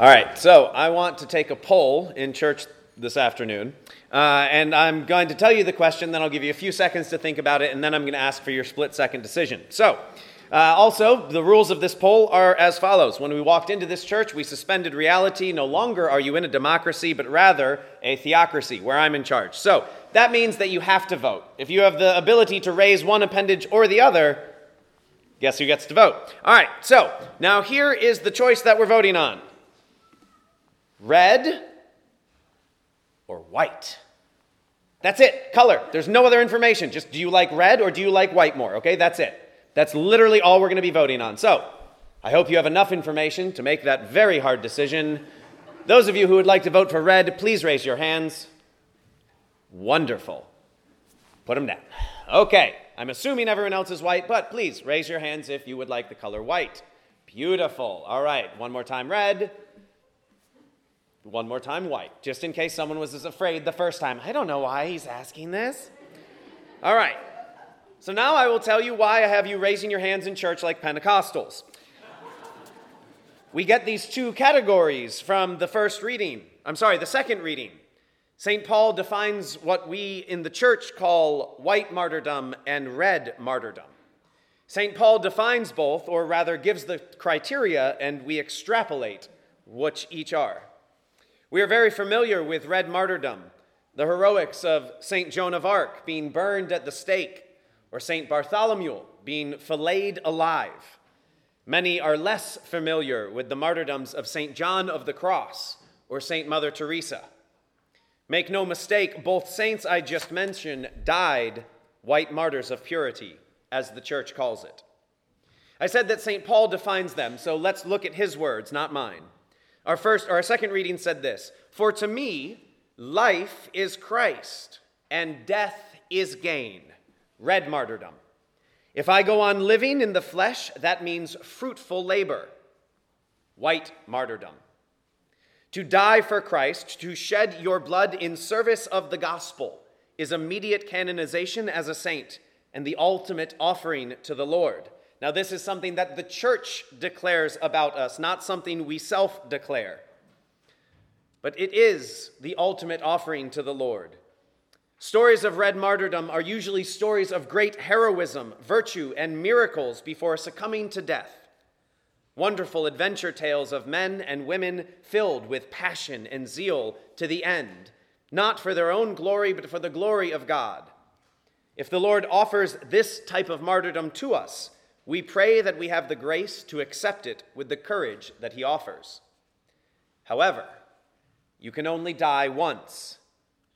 All right, so I want to take a poll in church this afternoon. Uh, and I'm going to tell you the question, then I'll give you a few seconds to think about it, and then I'm going to ask for your split second decision. So, uh, also, the rules of this poll are as follows. When we walked into this church, we suspended reality. No longer are you in a democracy, but rather a theocracy where I'm in charge. So, that means that you have to vote. If you have the ability to raise one appendage or the other, guess who gets to vote? All right, so now here is the choice that we're voting on red or white. That's it, color. There's no other information. Just do you like red or do you like white more? Okay, that's it. That's literally all we're going to be voting on. So, I hope you have enough information to make that very hard decision. Those of you who would like to vote for red, please raise your hands. Wonderful. Put them down. Okay, I'm assuming everyone else is white, but please raise your hands if you would like the color white. Beautiful. All right, one more time red. One more time, white, just in case someone was as afraid the first time. I don't know why he's asking this. All right. So now I will tell you why I have you raising your hands in church like Pentecostals. We get these two categories from the first reading. I'm sorry, the second reading. St. Paul defines what we in the church call white martyrdom and red martyrdom. St. Paul defines both, or rather gives the criteria, and we extrapolate which each are. We are very familiar with red martyrdom, the heroics of St. Joan of Arc being burned at the stake, or St. Bartholomew being filleted alive. Many are less familiar with the martyrdoms of St. John of the Cross or St. Mother Teresa. Make no mistake, both saints I just mentioned died white martyrs of purity, as the church calls it. I said that St. Paul defines them, so let's look at his words, not mine. Our first, our second reading said this For to me, life is Christ, and death is gain. Red martyrdom. If I go on living in the flesh, that means fruitful labor. White martyrdom. To die for Christ, to shed your blood in service of the gospel, is immediate canonization as a saint and the ultimate offering to the Lord. Now, this is something that the church declares about us, not something we self declare. But it is the ultimate offering to the Lord. Stories of red martyrdom are usually stories of great heroism, virtue, and miracles before succumbing to death. Wonderful adventure tales of men and women filled with passion and zeal to the end, not for their own glory, but for the glory of God. If the Lord offers this type of martyrdom to us, we pray that we have the grace to accept it with the courage that he offers. However, you can only die once.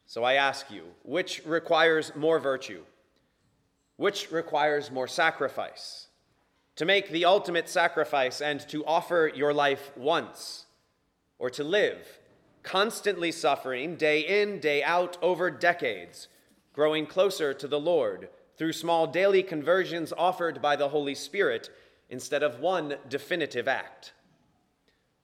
So I ask you, which requires more virtue? Which requires more sacrifice? To make the ultimate sacrifice and to offer your life once, or to live, constantly suffering day in, day out, over decades, growing closer to the Lord through small daily conversions offered by the Holy Spirit instead of one definitive act.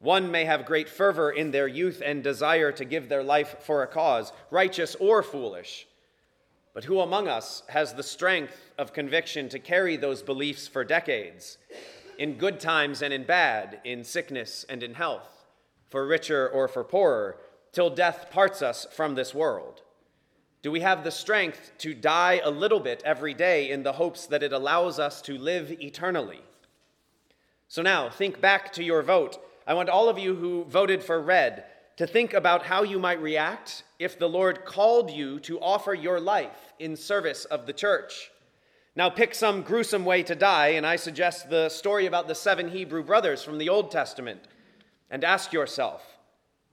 One may have great fervor in their youth and desire to give their life for a cause, righteous or foolish. But who among us has the strength of conviction to carry those beliefs for decades, in good times and in bad, in sickness and in health, for richer or for poorer, till death parts us from this world? Do we have the strength to die a little bit every day in the hopes that it allows us to live eternally? So now, think back to your vote. I want all of you who voted for red to think about how you might react if the Lord called you to offer your life in service of the church. Now, pick some gruesome way to die, and I suggest the story about the seven Hebrew brothers from the Old Testament, and ask yourself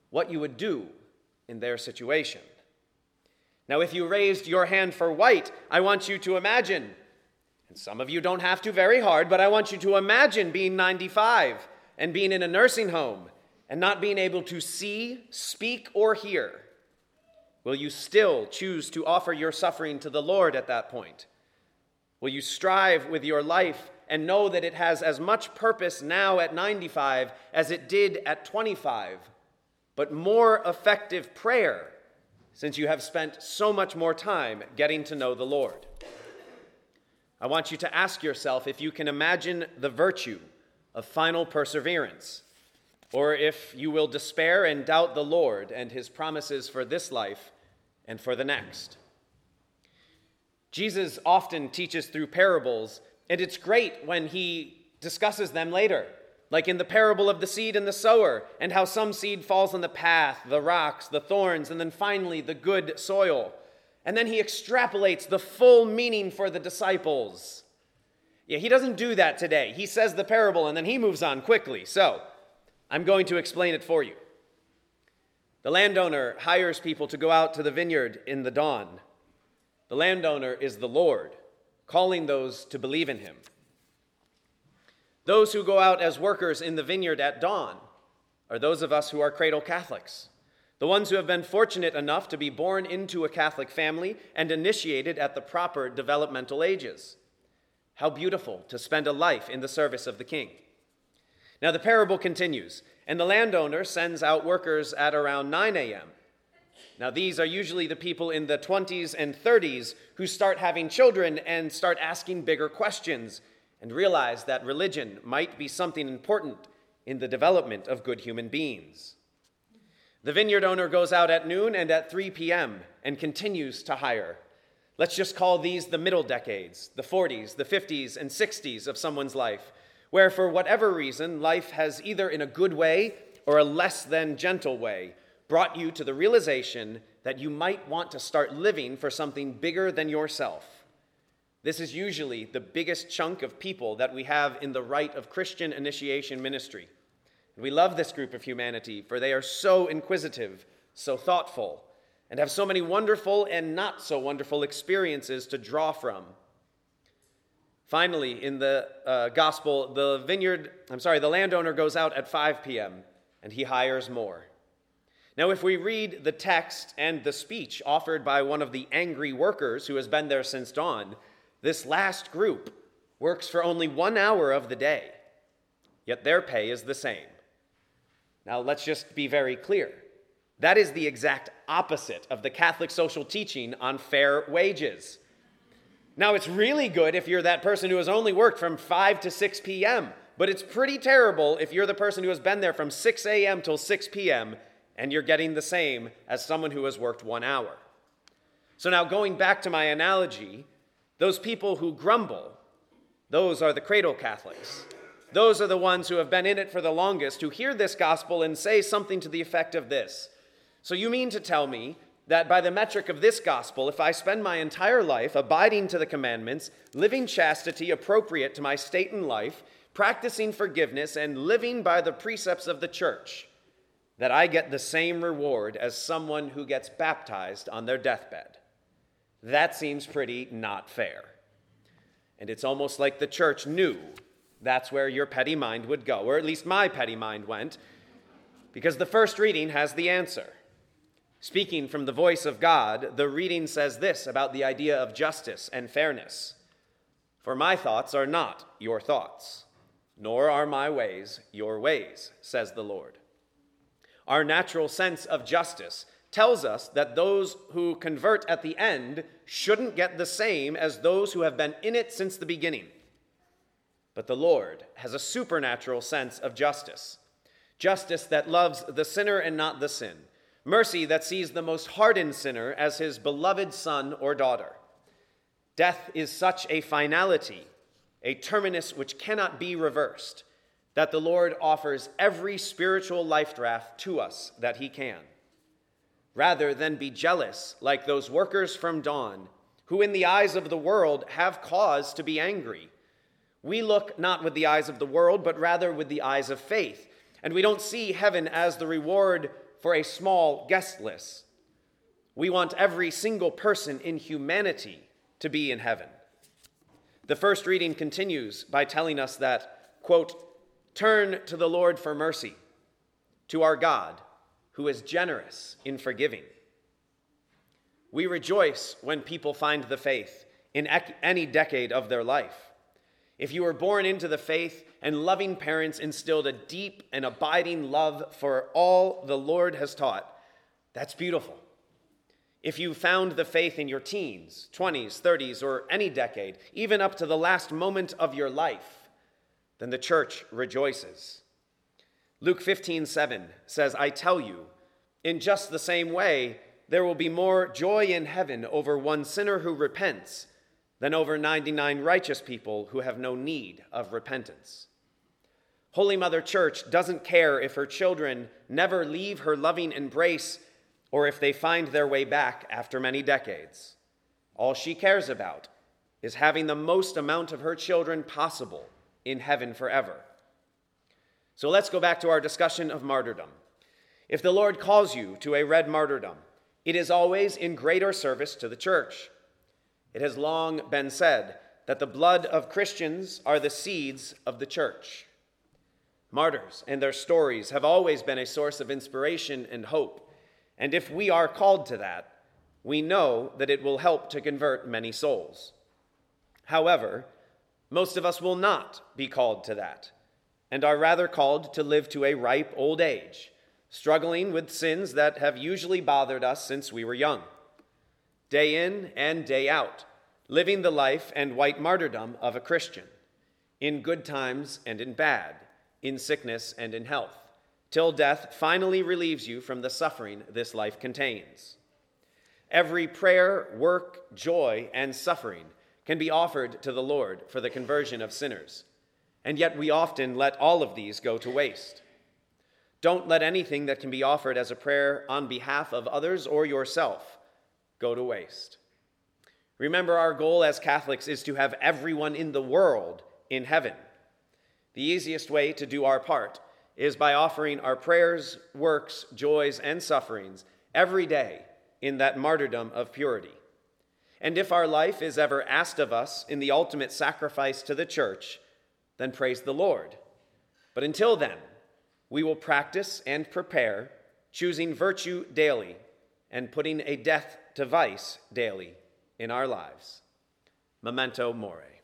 what you would do in their situation. Now, if you raised your hand for white, I want you to imagine, and some of you don't have to very hard, but I want you to imagine being 95 and being in a nursing home and not being able to see, speak, or hear. Will you still choose to offer your suffering to the Lord at that point? Will you strive with your life and know that it has as much purpose now at 95 as it did at 25, but more effective prayer? Since you have spent so much more time getting to know the Lord. I want you to ask yourself if you can imagine the virtue of final perseverance. or if you will despair and doubt the Lord and his promises for this life and for the next. Jesus often teaches through parables, and it's great when he discusses them later, like in the parable of the seed and the sower, and how some seed falls on the path, the rocks, the thorns, and then finally the good soil. And then he extrapolates the full meaning for the disciples. Yeah, he doesn't do that today. He says the parable and then he moves on quickly. So, I'm going to explain it for you. The landowner hires people to go out to the vineyard in the dawn. The landowner is the Lord, calling those to believe in him. Those who go out as workers in the vineyard at dawn are those of us who are cradle Catholics, the ones who have been fortunate enough to be born into a Catholic family and initiated at the proper developmental ages. How beautiful to spend a life in the service of the King. Now the parable continues, and the landowner sends out workers at around 9 a.m. Now, these are usually the people in the 20s and 30s who start having children and start asking bigger questions and realize that religion might be something important in the development of good human beings. The vineyard owner goes out at noon and at 3 p.m. and continues to hire. Let's just call these the middle decades, the 40s, the 50s, and 60s of someone's life, where for whatever reason, life has either in a good way or a less than gentle way brought you to the realization that you might want to start living for something bigger than yourself. This is usually the biggest chunk of people that we have in the rite of Christian initiation ministry. We love this group of humanity, for they are so inquisitive, so thoughtful, and have so many wonderful and not so wonderful experiences to draw from. Finally, in the uh, gospel, the vineyard, I'm sorry, the landowner goes out at 5 p.m. and he hires more. Now, if we read the text and the speech offered by one of the angry workers who has been there since dawn, this last group works for only one hour of the day, yet their pay is the same. Now, let's just be very clear. That is the exact opposite of the Catholic social teaching on fair wages. Now, it's really good if you're that person who has only worked from 5 to 6 p.m., but it's pretty terrible if you're the person who has been there from 6 a.m. till 6 p.m. and you're getting the same as someone who has worked one hour. So, now going back to my analogy, those people who grumble, those are the cradle Catholics. Those are the ones who have been in it for the longest, who hear this gospel and say something to the effect of this. So, you mean to tell me that by the metric of this gospel, if I spend my entire life abiding to the commandments, living chastity appropriate to my state in life, practicing forgiveness, and living by the precepts of the church, that I get the same reward as someone who gets baptized on their deathbed. That seems pretty not fair. And it's almost like the church knew that's where your petty mind would go, or at least my petty mind went, because the first reading has the answer. Speaking from the voice of God, the reading says this about the idea of justice and fairness For my thoughts are not your thoughts, nor are my ways your ways, says the Lord. Our natural sense of justice tells us that those who convert at the end shouldn't get the same as those who have been in it since the beginning. But the Lord has a supernatural sense of justice justice that loves the sinner and not the sin mercy that sees the most hardened sinner as his beloved son or daughter. Death is such a finality, a terminus which cannot be reversed, that the Lord offers every spiritual life draft to us that he can. Rather than be jealous like those workers from dawn, who in the eyes of the world have cause to be angry, we look not with the eyes of the world, but rather with the eyes of faith. And we don't see heaven as the reward for a small guest list. We want every single person in humanity to be in heaven. The first reading continues by telling us that, quote, turn to the Lord for mercy, to our God, who is generous in forgiving. We rejoice when people find the faith in any decade of their life. If you were born into the faith and loving parents instilled a deep and abiding love for all the Lord has taught, that's beautiful. If you found the faith in your teens, 20s, 30s, or any decade, even up to the last moment of your life, then the church rejoices. Luke 15, 7 says, I tell you, in just the same way, there will be more joy in heaven over one sinner who repents than over 99 righteous people who have no need of repentance. Holy Mother Church doesn't care if her children never leave her loving embrace or if they find their way back after many decades. All she cares about is having the most amount of her children possible in heaven forever. So let's go back to our discussion of martyrdom. If the Lord calls you to a red martyrdom, it is always in greater service to the church. It has long been said that the blood of Christians are the seeds of the church. Martyrs and their stories have always been a source of inspiration and hope, and if we are called to that, we know that it will help to convert many souls. However, most of us will not be called to that and are rather called to live to a ripe old age, struggling with sins that have usually bothered us since we were young. Day in and day out, living the life and white martyrdom of a Christian, in good times and in bad, in sickness and in health, till death finally relieves you from the suffering this life contains. Every prayer, work, joy, and suffering can be offered to the Lord for the conversion of sinners and yet we often let all of these go to waste. Don't let anything that can be offered as a prayer on behalf of others or yourself go to waste. Remember, our goal as Catholics is to have everyone in the world in heaven. The easiest way to do our part is by offering our prayers, works, joys, and sufferings every day in that martyrdom of purity. And if our life is ever asked of us in the ultimate sacrifice to the church, then praise the Lord. But until then, we will practice and prepare, choosing virtue daily and putting a death to vice daily in our lives. Memento Mori.